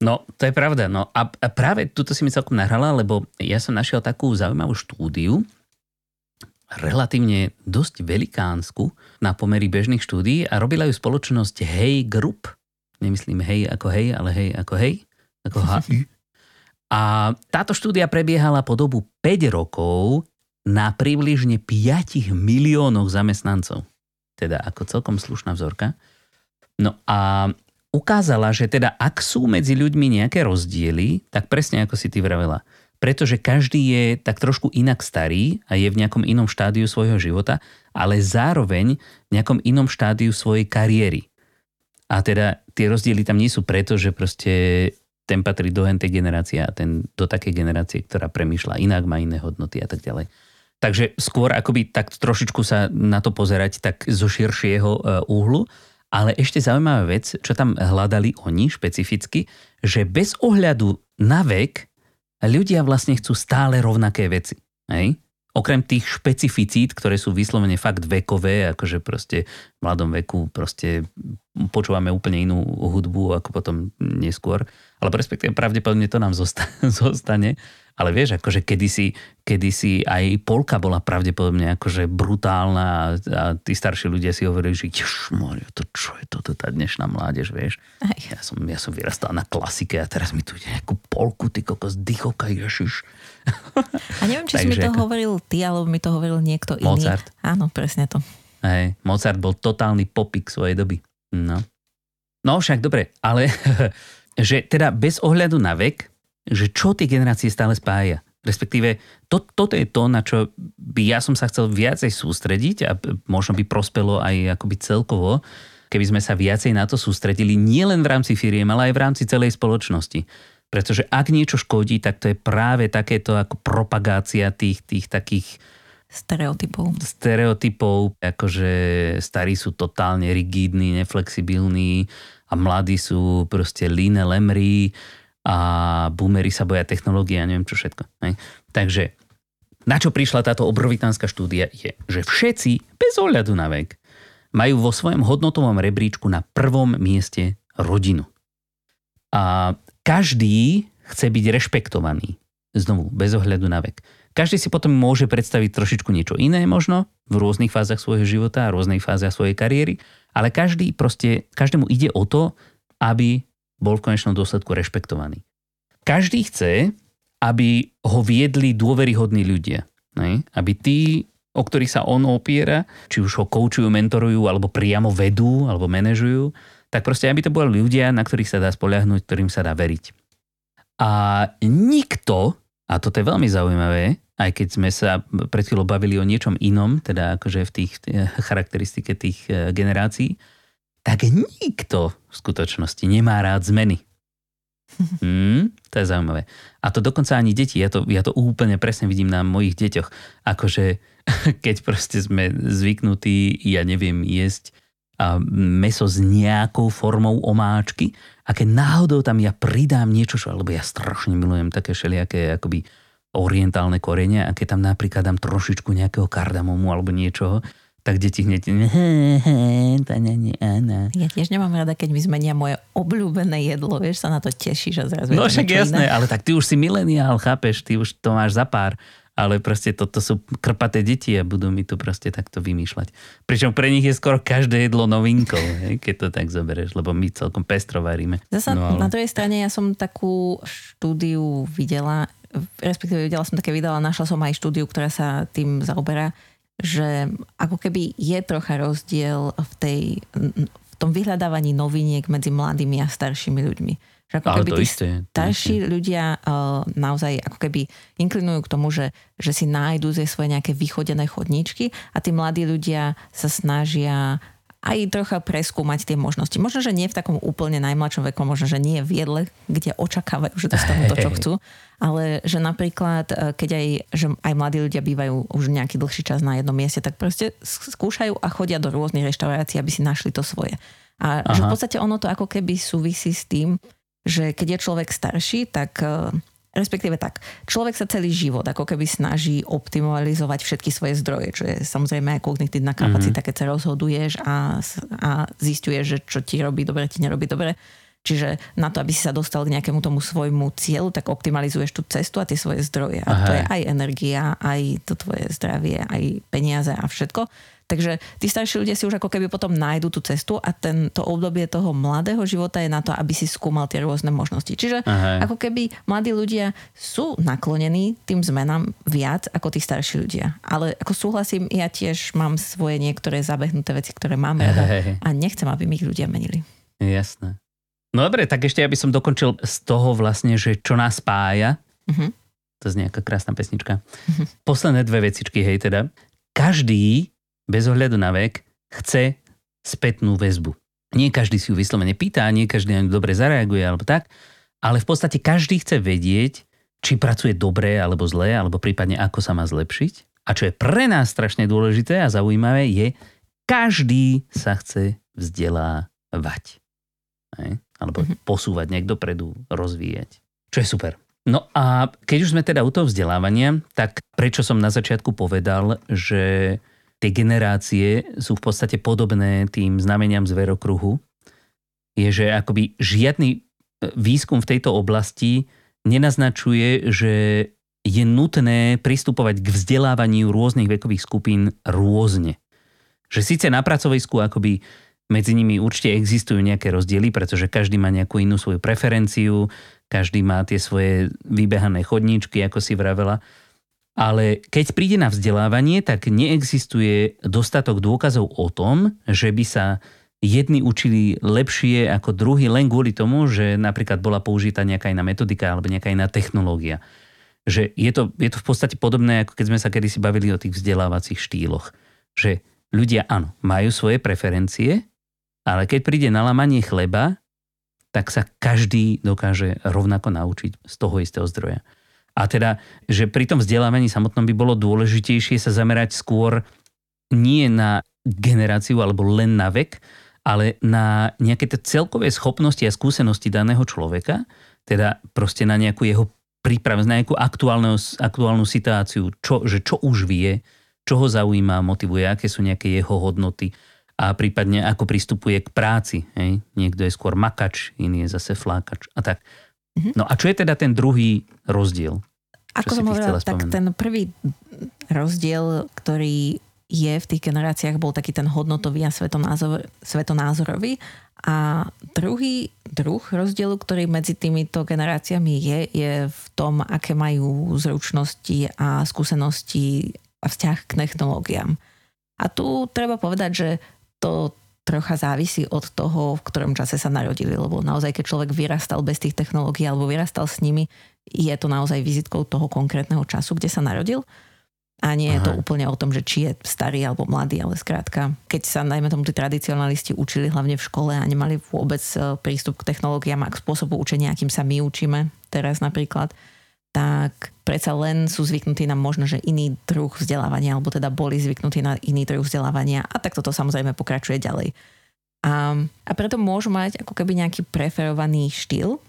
No, to je pravda. No a, a práve tuto si mi celkom nahrala, lebo ja som našiel takú zaujímavú štúdiu, relatívne dosť velikánsku na pomery bežných štúdí a robila ju spoločnosť Hey Group. Nemyslím hej ako hej, ale hej ako hej, ako. A táto štúdia prebiehala po dobu 5 rokov na približne 5 miliónoch zamestnancov. Teda ako celkom slušná vzorka. No a ukázala, že teda ak sú medzi ľuďmi nejaké rozdiely, tak presne ako si ty vravela, pretože každý je tak trošku inak starý a je v nejakom inom štádiu svojho života, ale zároveň v nejakom inom štádiu svojej kariéry. A teda tie rozdiely tam nie sú preto, že proste ten patrí do tej generácie a ten do takej generácie, ktorá premýšľa inak, má iné hodnoty a tak ďalej. Takže skôr akoby tak trošičku sa na to pozerať tak zo širšieho e, úhlu. Ale ešte zaujímavá vec, čo tam hľadali oni špecificky, že bez ohľadu na vek ľudia vlastne chcú stále rovnaké veci. Hej? Okrem tých špecificít, ktoré sú vyslovene fakt vekové, akože proste v mladom veku proste počúvame úplne inú hudbu ako potom neskôr, ale respektíve pravdepodobne to nám zostane. Ale vieš, akože kedysi, kedysi aj Polka bola pravdepodobne akože brutálna a, tí starší ľudia si hovorili, že Mario, to čo je toto, tá dnešná mládež, vieš. Aj. Ja som, ja som vyrastal na klasike a teraz mi tu ide nejakú Polku, ty kokos, dychovka, ježiš. A neviem, či si mi to ako... hovoril ty, alebo mi to hovoril niekto iný. Mozart. Áno, presne to. Hej, Mozart bol totálny popik svojej doby. No. No však dobre, ale že teda bez ohľadu na vek, že čo tie generácie stále spája. Respektíve, to, toto je to, na čo by ja som sa chcel viacej sústrediť a možno by prospelo aj akoby celkovo, keby sme sa viacej na to sústredili nielen v rámci firiem, ale aj v rámci celej spoločnosti. Pretože ak niečo škodí, tak to je práve takéto ako propagácia tých, tých takých stereotypov. Stereotypov, akože starí sú totálne rigidní, neflexibilní a mladí sú proste líne lemry a boomery sa boja technológie a neviem čo všetko. Hej. Takže na čo prišla táto obrovitánska štúdia je, že všetci, bez ohľadu na vek, majú vo svojom hodnotovom rebríčku na prvom mieste rodinu. A každý chce byť rešpektovaný. Znovu, bez ohľadu na vek. Každý si potom môže predstaviť trošičku niečo iné možno v rôznych fázach svojho života a rôznych fázach svojej kariéry, ale každý proste, každému ide o to, aby bol v konečnom dôsledku rešpektovaný. Každý chce, aby ho viedli dôveryhodní ľudia. Ne? Aby tí, o ktorých sa on opiera, či už ho koučujú, mentorujú, alebo priamo vedú, alebo manažujú, tak proste, aby to boli ľudia, na ktorých sa dá spoľahnúť, ktorým sa dá veriť. A nikto, a toto je veľmi zaujímavé, aj keď sme sa pred chvíľou bavili o niečom inom, teda akože v tých charakteristike tých eh, generácií, tak nikto v skutočnosti nemá rád zmeny. Hmm, to je zaujímavé. A to dokonca ani deti, ja to, ja to úplne presne vidím na mojich deťoch. Akože keď proste sme zvyknutí, ja neviem, jesť a meso s nejakou formou omáčky a keď náhodou tam ja pridám niečo, čo, alebo ja strašne milujem také všelijaké akoby orientálne korene a keď tam napríklad dám trošičku nejakého kardamomu alebo niečoho, tak deti hneď Ja tiež nemám rada, keď mi zmenia moje obľúbené jedlo, vieš, sa na to tešíš a zrazu No však jasné, iné. ale tak ty už si mileniál, chápeš, ty už to máš za pár ale proste toto sú krpaté deti a budú mi tu proste takto vymýšľať. Pričom pre nich je skoro každé jedlo novinkou, hej, keď to tak zoberieš, lebo my celkom pestro varíme. Zasa no, ale... na druhej strane ja som takú štúdiu videla, respektíve videla som také video a našla som aj štúdiu, ktorá sa tým zaoberá, že ako keby je trocha rozdiel v, tej, v tom vyhľadávaní noviniek medzi mladými a staršími ľuďmi. Že ako keby to tí isté, starší isté. ľudia uh, naozaj ako keby inklinujú k tomu, že, že si nájdú ze svoje nejaké vychodené chodníčky a tí mladí ľudia sa snažia aj trocha preskúmať tie možnosti. Možno, že nie v takom úplne najmladšom veku, možno, že nie v jedle, kde očakávajú, že dostanú to, čo chcú, ale že napríklad, e, keď aj, že aj mladí ľudia bývajú už nejaký dlhší čas na jednom mieste, tak proste skúšajú a chodia do rôznych reštaurácií, aby si našli to svoje. A Aha. že v podstate ono to ako keby súvisí s tým, že keď je človek starší, tak e, respektíve tak, človek sa celý život ako keby snaží optimalizovať všetky svoje zdroje, čo je samozrejme aj kognitívna kapacita, mm-hmm. keď sa rozhoduješ a, a zistuješ, že čo ti robí dobre, ti nerobí dobre. Čiže na to, aby si sa dostal k nejakému tomu svojmu cieľu, tak optimalizuješ tú cestu a tie svoje zdroje. A Aha. to je aj energia, aj to tvoje zdravie, aj peniaze a všetko. Takže tí starší ľudia si už ako keby potom nájdu tú cestu a ten, to obdobie toho mladého života je na to, aby si skúmal tie rôzne možnosti. Čiže Aha. ako keby mladí ľudia sú naklonení tým zmenám viac ako tí starší ľudia. Ale ako súhlasím, ja tiež mám svoje niektoré zabehnuté veci, ktoré mám rada Hej. a nechcem, aby mi ich ľudia menili. Jasné. No dobre, tak ešte aby som dokončil z toho vlastne, že čo nás spája. Mhm. To je nejaká krásna pesnička. Mhm. Posledné dve vecičky, hej teda. Každý, bez ohľadu na vek, chce spätnú väzbu. Nie každý si ju vyslovene pýta, nie každý na ňu dobre zareaguje alebo tak, ale v podstate každý chce vedieť, či pracuje dobre alebo zle, alebo prípadne ako sa má zlepšiť. A čo je pre nás strašne dôležité a zaujímavé je, každý sa chce vzdelávať. Hej? Alebo Mhm. posúvať niekto dopredu, rozvíjať. Čo je super. No a keď už sme teda u toho vzdelávania, tak prečo som na začiatku povedal, že tie generácie sú v podstate podobné tým znameniam zverokruhu, je, že akoby žiadny e, výskum v tejto oblasti nenaznačuje, že je nutné pristupovať k vzdelávaniu rôznych vekových skupín rôzne. Že síce na pracovisku akoby medzi nimi určite existujú nejaké rozdiely, pretože každý má nejakú inú svoju preferenciu, každý má tie svoje vybehané chodníčky, ako si vravela. Ale keď príde na vzdelávanie, tak neexistuje dostatok dôkazov o tom, že by sa jedni učili lepšie ako druhý len kvôli tomu, že napríklad bola použitá nejaká iná metodika alebo nejaká iná technológia. Že je to, je to v podstate podobné, ako keď sme sa kedysi bavili o tých vzdelávacích štýloch. Že ľudia, áno, majú svoje preferencie, ale keď príde na lamanie chleba, tak sa každý dokáže rovnako naučiť z toho istého zdroja. A teda, že pri tom vzdelávaní samotnom by bolo dôležitejšie sa zamerať skôr nie na generáciu alebo len na vek, ale na nejaké tie celkové schopnosti a skúsenosti daného človeka, teda proste na nejakú jeho prípravu, na nejakú aktuálnu, aktuálnu situáciu, čo, že čo už vie, čo ho zaujíma, motivuje, aké sú nejaké jeho hodnoty a prípadne ako pristupuje k práci. Hej? Niekto je skôr makač, iný je zase flákač a tak. Mhm. No a čo je teda ten druhý rozdiel? Ako som hovorila, tak ten prvý rozdiel, ktorý je v tých generáciách, bol taký ten hodnotový a svetonázor, svetonázorový. A druhý druh rozdielu, ktorý medzi týmito generáciami je, je v tom, aké majú zručnosti a skúsenosti a vzťah k technológiám. A tu treba povedať, že to trocha závisí od toho, v ktorom čase sa narodili, lebo naozaj, keď človek vyrastal bez tých technológií alebo vyrastal s nimi, je to naozaj vizitkou toho konkrétneho času, kde sa narodil. A nie je to úplne o tom, že či je starý alebo mladý, ale skrátka, keď sa najmä tomu tí tradicionalisti učili hlavne v škole a nemali vôbec e, prístup k technológiám a k spôsobu učenia, akým sa my učíme teraz napríklad, tak predsa len sú zvyknutí na možno, že iný druh vzdelávania, alebo teda boli zvyknutí na iný druh vzdelávania a tak toto samozrejme pokračuje ďalej. A, a preto môžu mať ako keby nejaký preferovaný štýl,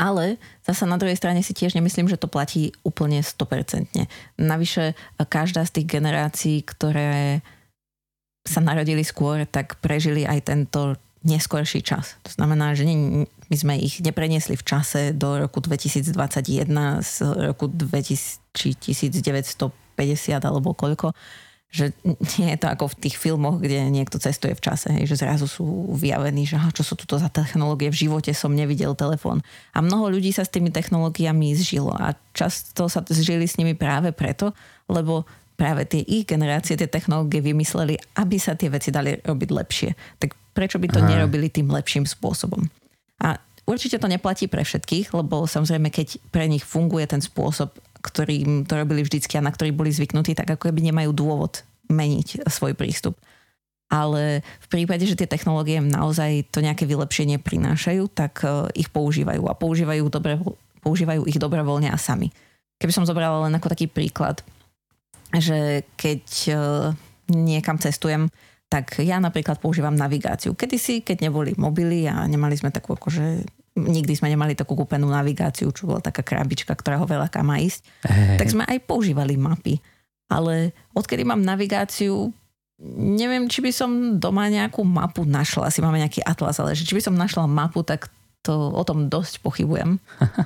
ale zasa na druhej strane si tiež nemyslím, že to platí úplne 100%. Navyše každá z tých generácií, ktoré sa narodili skôr, tak prežili aj tento neskorší čas. To znamená, že nie, my sme ich nepreniesli v čase do roku 2021 z roku 2000, či 1950 alebo koľko, že nie je to ako v tých filmoch, kde niekto cestuje v čase, hej, že zrazu sú vyjavení, že čo sú tuto za technológie, v živote som nevidel telefón. A mnoho ľudí sa s tými technológiami zžilo a často sa zžili s nimi práve preto, lebo práve tie ich generácie, tie technológie vymysleli, aby sa tie veci dali robiť lepšie. Tak prečo by to Aha. nerobili tým lepším spôsobom? A určite to neplatí pre všetkých, lebo samozrejme, keď pre nich funguje ten spôsob, ktorým to robili vždycky a na ktorý boli zvyknutí, tak ako keby nemajú dôvod meniť svoj prístup. Ale v prípade, že tie technológie naozaj to nejaké vylepšenie prinášajú, tak eh, ich používajú a používajú, dobre, používajú ich dobrovoľne a sami. Keby som zobrala len ako taký príklad, že keď eh, niekam cestujem, tak ja napríklad používam navigáciu. Kedysi, keď neboli mobily a nemali sme takú akože nikdy sme nemali takú kúpenú navigáciu, čo bola taká krabička, ktorá ho veľa kam má ísť, tak sme aj používali mapy. Ale odkedy mám navigáciu, neviem, či by som doma nejakú mapu našla. Asi máme nejaký atlas, ale že či by som našla mapu, tak to o tom dosť pochybujem.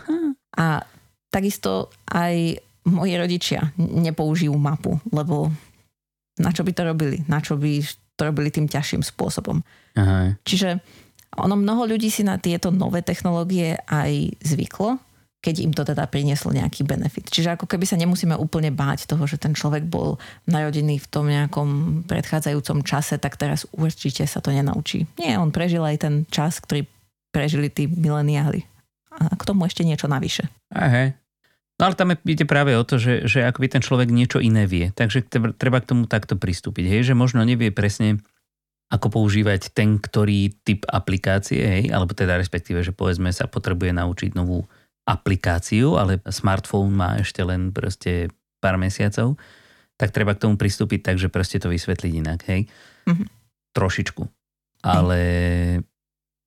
A takisto aj moji rodičia nepoužijú mapu, lebo na čo by to robili? Na čo by to robili tým ťažším spôsobom? Aha. Čiže ono mnoho ľudí si na tieto nové technológie aj zvyklo, keď im to teda prinieslo nejaký benefit. Čiže ako keby sa nemusíme úplne báť toho, že ten človek bol narodený v tom nejakom predchádzajúcom čase, tak teraz určite sa to nenaučí. Nie, on prežil aj ten čas, ktorý prežili tí mileniáli. A k tomu ešte niečo navyše. Aha. No ale tam ide práve o to, že, že akoby ten človek niečo iné vie. Takže treba k tomu takto pristúpiť. Hej? Že možno nevie presne, ako používať ten, ktorý typ aplikácie, hej? alebo teda respektíve, že povedzme sa potrebuje naučiť novú aplikáciu, ale smartfón má ešte len proste pár mesiacov, tak treba k tomu pristúpiť tak, že proste to vysvetliť inak, hej? Mm-hmm. Trošičku. Ale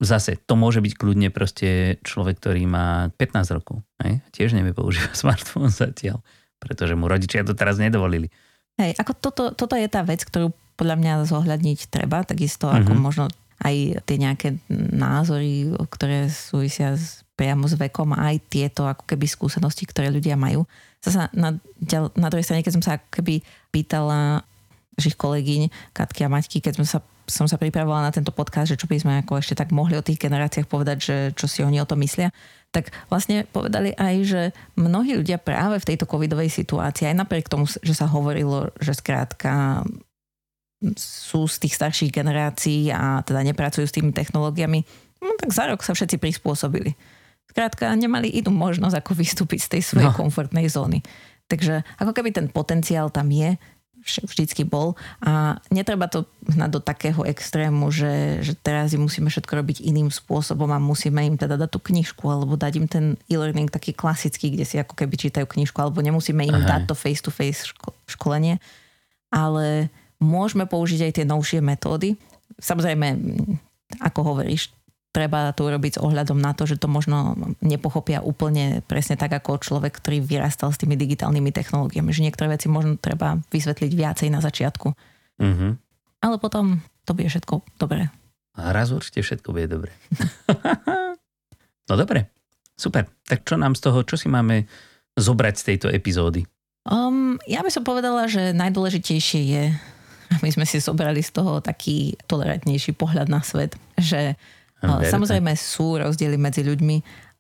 zase, to môže byť kľudne proste človek, ktorý má 15 rokov, hej? Tiež nevie používať smartfón zatiaľ, pretože mu rodičia to teraz nedovolili. Hej, ako toto, toto je tá vec, ktorú podľa mňa zohľadniť treba, takisto mm-hmm. ako mhm. možno aj tie nejaké názory, ktoré súvisia s priamo s vekom a aj tieto ako keby skúsenosti, ktoré ľudia majú. Zasa na, na druhej strane, keď som sa ako keby pýtala našich kolegyň Katky a Maťky, keď sme sa, som sa pripravovala na tento podcast, že čo by sme ako ešte tak mohli o tých generáciách povedať, že čo si oni o tom myslia, tak vlastne povedali aj, že mnohí ľudia práve v tejto covidovej situácii, aj napriek tomu, že sa hovorilo, že skrátka sú z tých starších generácií a teda nepracujú s tými technológiami, no tak za rok sa všetci prispôsobili. Skrátka, nemali inú možnosť, ako vystúpiť z tej svojej no. komfortnej zóny. Takže ako keby ten potenciál tam je, vždycky bol a netreba to hnať do takého extrému, že, že teraz im musíme všetko robiť iným spôsobom a musíme im teda dať tú knižku alebo dať im ten e-learning taký klasický, kde si ako keby čítajú knižku alebo nemusíme im Aha. dať to face-to-face ško- školenie, ale môžeme použiť aj tie novšie metódy. Samozrejme, ako hovoríš, treba to urobiť s ohľadom na to, že to možno nepochopia úplne presne tak, ako človek, ktorý vyrastal s tými digitálnymi technológiami. Že niektoré veci možno treba vysvetliť viacej na začiatku. Mm-hmm. Ale potom to bude všetko dobré. A raz určite všetko bude dobré. no dobre, super. Tak čo nám z toho, čo si máme zobrať z tejto epizódy? Um, ja by som povedala, že najdôležitejšie je, aby sme si zobrali z toho taký tolerantnejší pohľad na svet, že Verte. Samozrejme sú rozdiely medzi ľuďmi,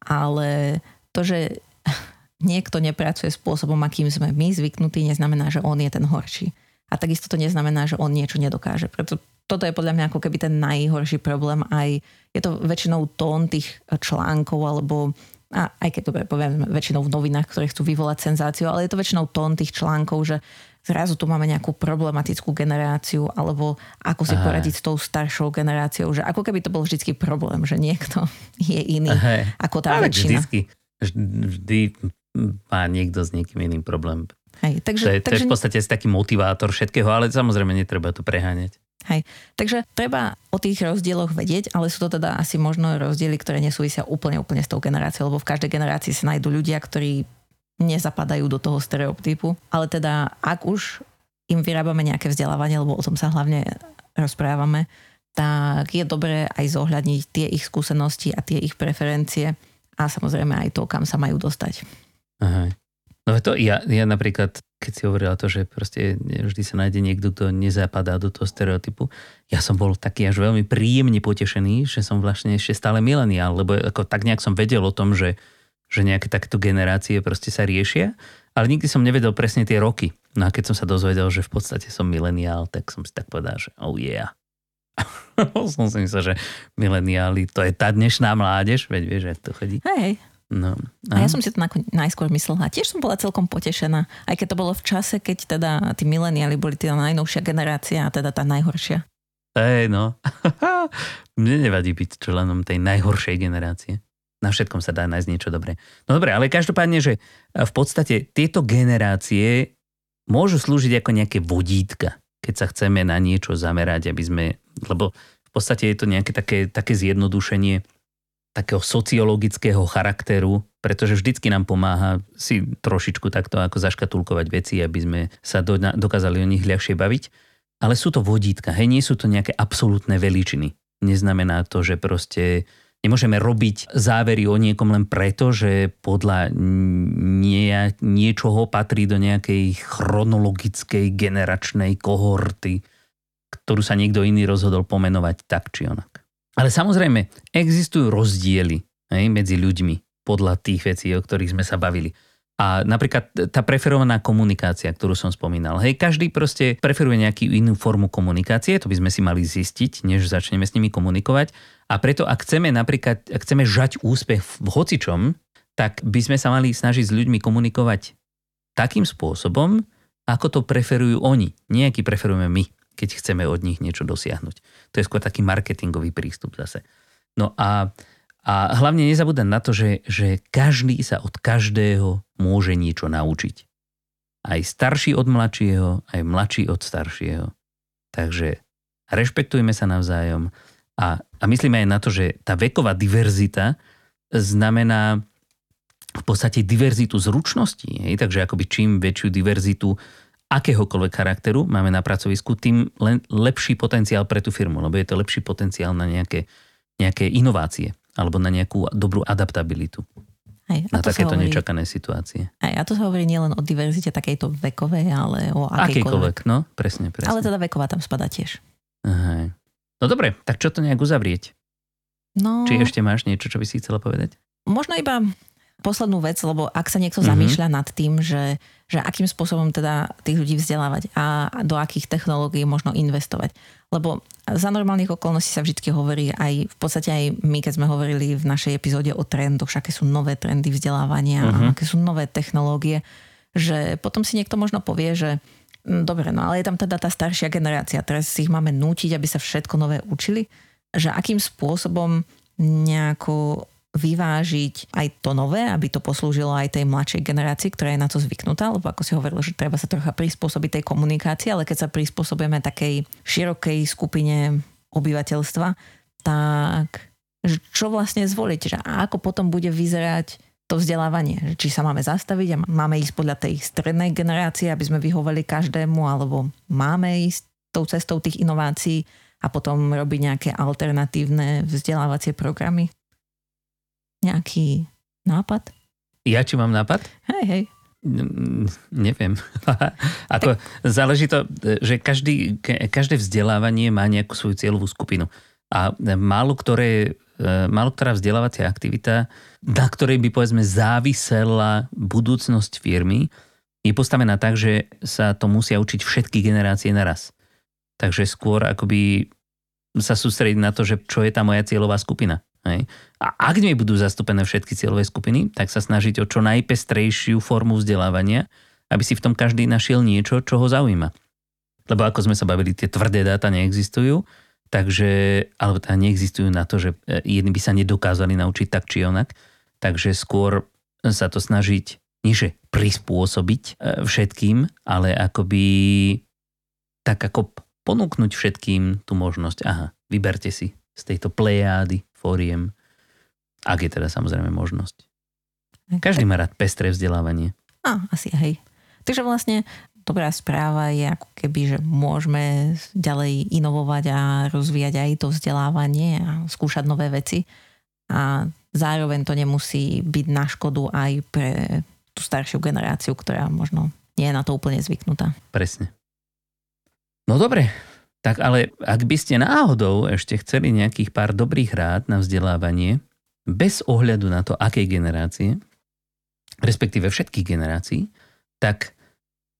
ale to, že niekto nepracuje spôsobom, akým sme my zvyknutí, neznamená, že on je ten horší. A takisto to neznamená, že on niečo nedokáže. Preto toto je podľa mňa ako keby ten najhorší problém. Aj je to väčšinou tón tých článkov alebo a aj keď dobre poviem, väčšinou v novinách, ktoré chcú vyvolať senzáciu, ale je to väčšinou tón tých článkov, že zrazu tu máme nejakú problematickú generáciu alebo ako si Aha. poradiť s tou staršou generáciou, že ako keby to bol vždycky problém, že niekto je iný Aha. ako tá Ale väčšina. Vždycky, vždy má niekto s niekým iným problém. Hej, takže, to, je, takže, to je v podstate taký motivátor všetkého, ale samozrejme netreba to preháňať. Hej, takže treba o tých rozdieloch vedieť, ale sú to teda asi možno rozdiely, ktoré nesúvisia úplne úplne s tou generáciou, lebo v každej generácii sa nájdú ľudia, ktorí nezapadajú do toho stereotypu. Ale teda, ak už im vyrábame nejaké vzdelávanie, lebo o tom sa hlavne rozprávame, tak je dobré aj zohľadniť tie ich skúsenosti a tie ich preferencie a samozrejme aj to, kam sa majú dostať. Aha. No to ja, ja napríklad, keď si hovorila to, že proste vždy sa nájde niekto, kto nezapadá do toho stereotypu, ja som bol taký až veľmi príjemne potešený, že som vlastne ešte stále mileniál, lebo ako tak nejak som vedel o tom, že že nejaké takto generácie proste sa riešia, ale nikdy som nevedel presne tie roky. No a keď som sa dozvedel, že v podstate som mileniál, tak som si tak povedal, že oh yeah. som si myslel, že mileniáli, to je tá dnešná mládež, veď vieš, že to chodí. Hej, No, a ja som si to najskôr myslela. Tiež som bola celkom potešená. Aj keď to bolo v čase, keď teda tí mileniáli boli tá najnovšia generácia a teda tá najhoršia. Hej, no. Mne nevadí byť členom tej najhoršej generácie. Na všetkom sa dá nájsť niečo dobré. No dobre, ale každopádne, že v podstate tieto generácie môžu slúžiť ako nejaké vodítka, keď sa chceme na niečo zamerať, aby sme, lebo v podstate je to nejaké také, také zjednodušenie takého sociologického charakteru, pretože vždycky nám pomáha si trošičku takto ako zaškatulkovať veci, aby sme sa do, dokázali o nich ľahšie baviť. Ale sú to vodítka, hej, nie sú to nejaké absolútne veličiny. Neznamená to, že proste Nemôžeme robiť závery o niekom len preto, že podľa nie, niečoho patrí do nejakej chronologickej generačnej kohorty, ktorú sa niekto iný rozhodol pomenovať tak či onak. Ale samozrejme, existujú rozdiely hej, medzi ľuďmi podľa tých vecí, o ktorých sme sa bavili. A napríklad tá preferovaná komunikácia, ktorú som spomínal. Hej, každý proste preferuje nejakú inú formu komunikácie, to by sme si mali zistiť, než začneme s nimi komunikovať. A preto, ak chceme napríklad, ak chceme žať úspech v hocičom, tak by sme sa mali snažiť s ľuďmi komunikovať takým spôsobom, ako to preferujú oni. Nejaký preferujeme my, keď chceme od nich niečo dosiahnuť. To je skôr taký marketingový prístup zase. No a a hlavne nezabúdať na to, že, že každý sa od každého môže niečo naučiť. Aj starší od mladšieho, aj mladší od staršieho. Takže rešpektujme sa navzájom a, a myslíme aj na to, že tá veková diverzita znamená v podstate diverzitu zručností. Hej? Takže akoby čím väčšiu diverzitu akéhokoľvek charakteru máme na pracovisku, tým len lepší potenciál pre tú firmu, lebo je to lepší potenciál na nejaké, nejaké inovácie alebo na nejakú dobrú adaptabilitu. Hej, na takéto hovorí, nečakané situácie. Hej, a to sa hovorí nielen o diverzite takejto vekovej, ale o akejkoľvek. Akejkoľvek, no, presne, presne. Ale teda veková tam spada tiež. Hej. No dobre, tak čo to nejak uzavrieť? No... Či ešte máš niečo, čo by si chcela povedať? Možno iba poslednú vec, lebo ak sa niekto mm-hmm. zamýšľa nad tým, že, že akým spôsobom teda tých ľudí vzdelávať a do akých technológií možno investovať. Lebo za normálnych okolností sa vždy hovorí aj, v podstate aj my, keď sme hovorili v našej epizóde o trendoch, aké sú nové trendy vzdelávania, uh-huh. aké sú nové technológie, že potom si niekto možno povie, že hm, dobre, no ale je tam teda tá staršia generácia, teraz si ich máme nútiť, aby sa všetko nové učili, že akým spôsobom nejako vyvážiť aj to nové, aby to poslúžilo aj tej mladšej generácii, ktorá je na to zvyknutá, lebo ako si hovoril, že treba sa trocha prispôsobiť tej komunikácii, ale keď sa prispôsobíme takej širokej skupine obyvateľstva, tak čo vlastne zvoliť, že ako potom bude vyzerať to vzdelávanie, či sa máme zastaviť a máme ísť podľa tej strednej generácie, aby sme vyhovali každému, alebo máme ísť tou cestou tých inovácií a potom robiť nejaké alternatívne vzdelávacie programy nejaký nápad? Ja či mám nápad? Hej, hej. Neviem. Ako, tak... záleží to, že každý, každé vzdelávanie má nejakú svoju cieľovú skupinu. A málo, ktoré, e, málo ktorá vzdelávacia aktivita, na ktorej by povedzme závisela budúcnosť firmy, je postavená tak, že sa to musia učiť všetky generácie naraz. Takže skôr akoby sa sústrediť na to, že čo je tá moja cieľová skupina. Hej. A ak nie budú zastúpené všetky cieľové skupiny, tak sa snažiť o čo najpestrejšiu formu vzdelávania, aby si v tom každý našiel niečo, čo ho zaujíma. Lebo ako sme sa bavili, tie tvrdé dáta neexistujú, takže, alebo teda neexistujú na to, že e, jedni by sa nedokázali naučiť tak či onak, takže skôr sa to snažiť nie že prispôsobiť e, všetkým, ale akoby tak ako ponúknuť všetkým tú možnosť, aha, vyberte si z tejto plejády fóriem, ak je teda samozrejme možnosť. Každý má rád pestré vzdelávanie. A, asi hej. Takže vlastne dobrá správa je ako keby, že môžeme ďalej inovovať a rozvíjať aj to vzdelávanie a skúšať nové veci. A zároveň to nemusí byť na škodu aj pre tú staršiu generáciu, ktorá možno nie je na to úplne zvyknutá. Presne. No dobre, tak ale ak by ste náhodou ešte chceli nejakých pár dobrých rád na vzdelávanie, bez ohľadu na to, akej generácie, respektíve všetkých generácií, tak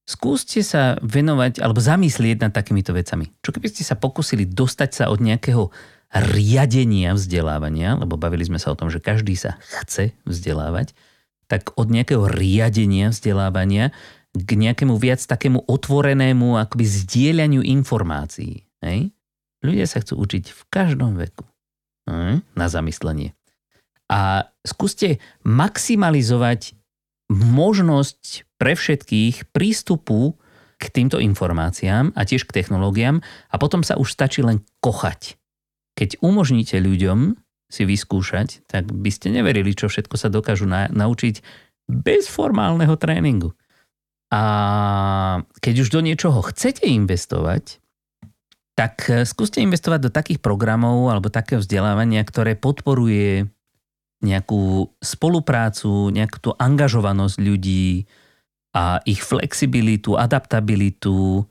skúste sa venovať alebo zamyslieť nad takýmito vecami. Čo keby ste sa pokusili dostať sa od nejakého riadenia vzdelávania, lebo bavili sme sa o tom, že každý sa chce vzdelávať, tak od nejakého riadenia vzdelávania k nejakému viac takému otvorenému akoby zdieľaniu informácií. Hej? Ľudia sa chcú učiť v každom veku. Hej? Na zamyslenie. A skúste maximalizovať možnosť pre všetkých prístupu k týmto informáciám a tiež k technológiám a potom sa už stačí len kochať. Keď umožníte ľuďom si vyskúšať, tak by ste neverili, čo všetko sa dokážu na- naučiť bez formálneho tréningu. A keď už do niečoho chcete investovať, tak e, skúste investovať do takých programov alebo takého vzdelávania, ktoré podporuje nejakú spoluprácu, nejakú tú angažovanosť ľudí a ich flexibilitu, adaptabilitu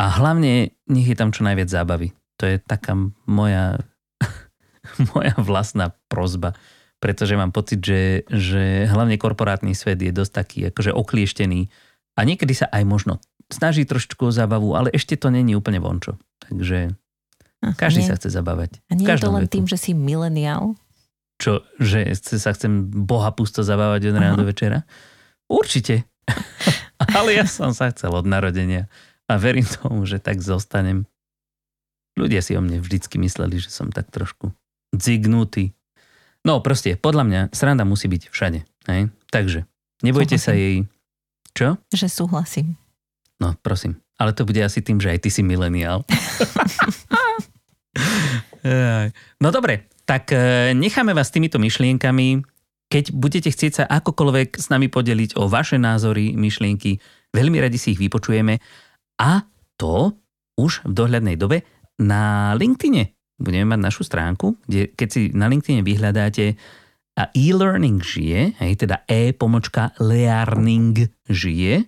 a hlavne nech je tam čo najviac zábavy. To je taká moja, moja vlastná prozba, pretože mám pocit, že, že hlavne korporátny svet je dosť taký akože oklieštený a niekedy sa aj možno snaží trošku o zábavu, ale ešte to není úplne vončo. Takže každý nie. sa chce zabávať. A nie je to len veku. tým, že si mileniál? Čo, že sa chcem boha pusto zabávať od rána do večera? Určite. ale ja som sa chcel od narodenia a verím tomu, že tak zostanem. Ľudia si o mne vždycky mysleli, že som tak trošku zignutý. No proste, podľa mňa sranda musí byť všade. Hej? Takže, nebojte súhlasím. sa jej... Čo? Že súhlasím. No, prosím. Ale to bude asi tým, že aj ty si mileniál. no dobre, tak e, necháme vás týmito myšlienkami. Keď budete chcieť sa akokoľvek s nami podeliť o vaše názory, myšlienky, veľmi radi si ich vypočujeme. A to už v dohľadnej dobe na LinkedIne. Budeme mať našu stránku, kde keď si na LinkedIne vyhľadáte a e-learning žije, hej, teda e-pomočka learning žije,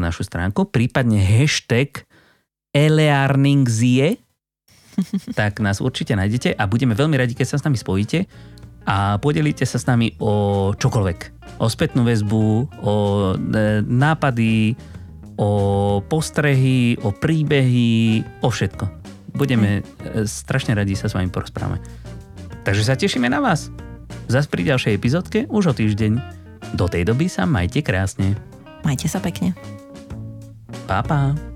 našu stránku, prípadne hashtag elearningzie, tak nás určite nájdete a budeme veľmi radi, keď sa s nami spojíte a podelíte sa s nami o čokoľvek. O spätnú väzbu, o e, nápady, o postrehy, o príbehy, o všetko. Budeme hm. strašne radi sa s vami porozprávať. Takže sa tešíme na vás. Zas pri ďalšej epizódke už o týždeň. Do tej doby sa majte krásne. Majte sa pekne. 爸爸。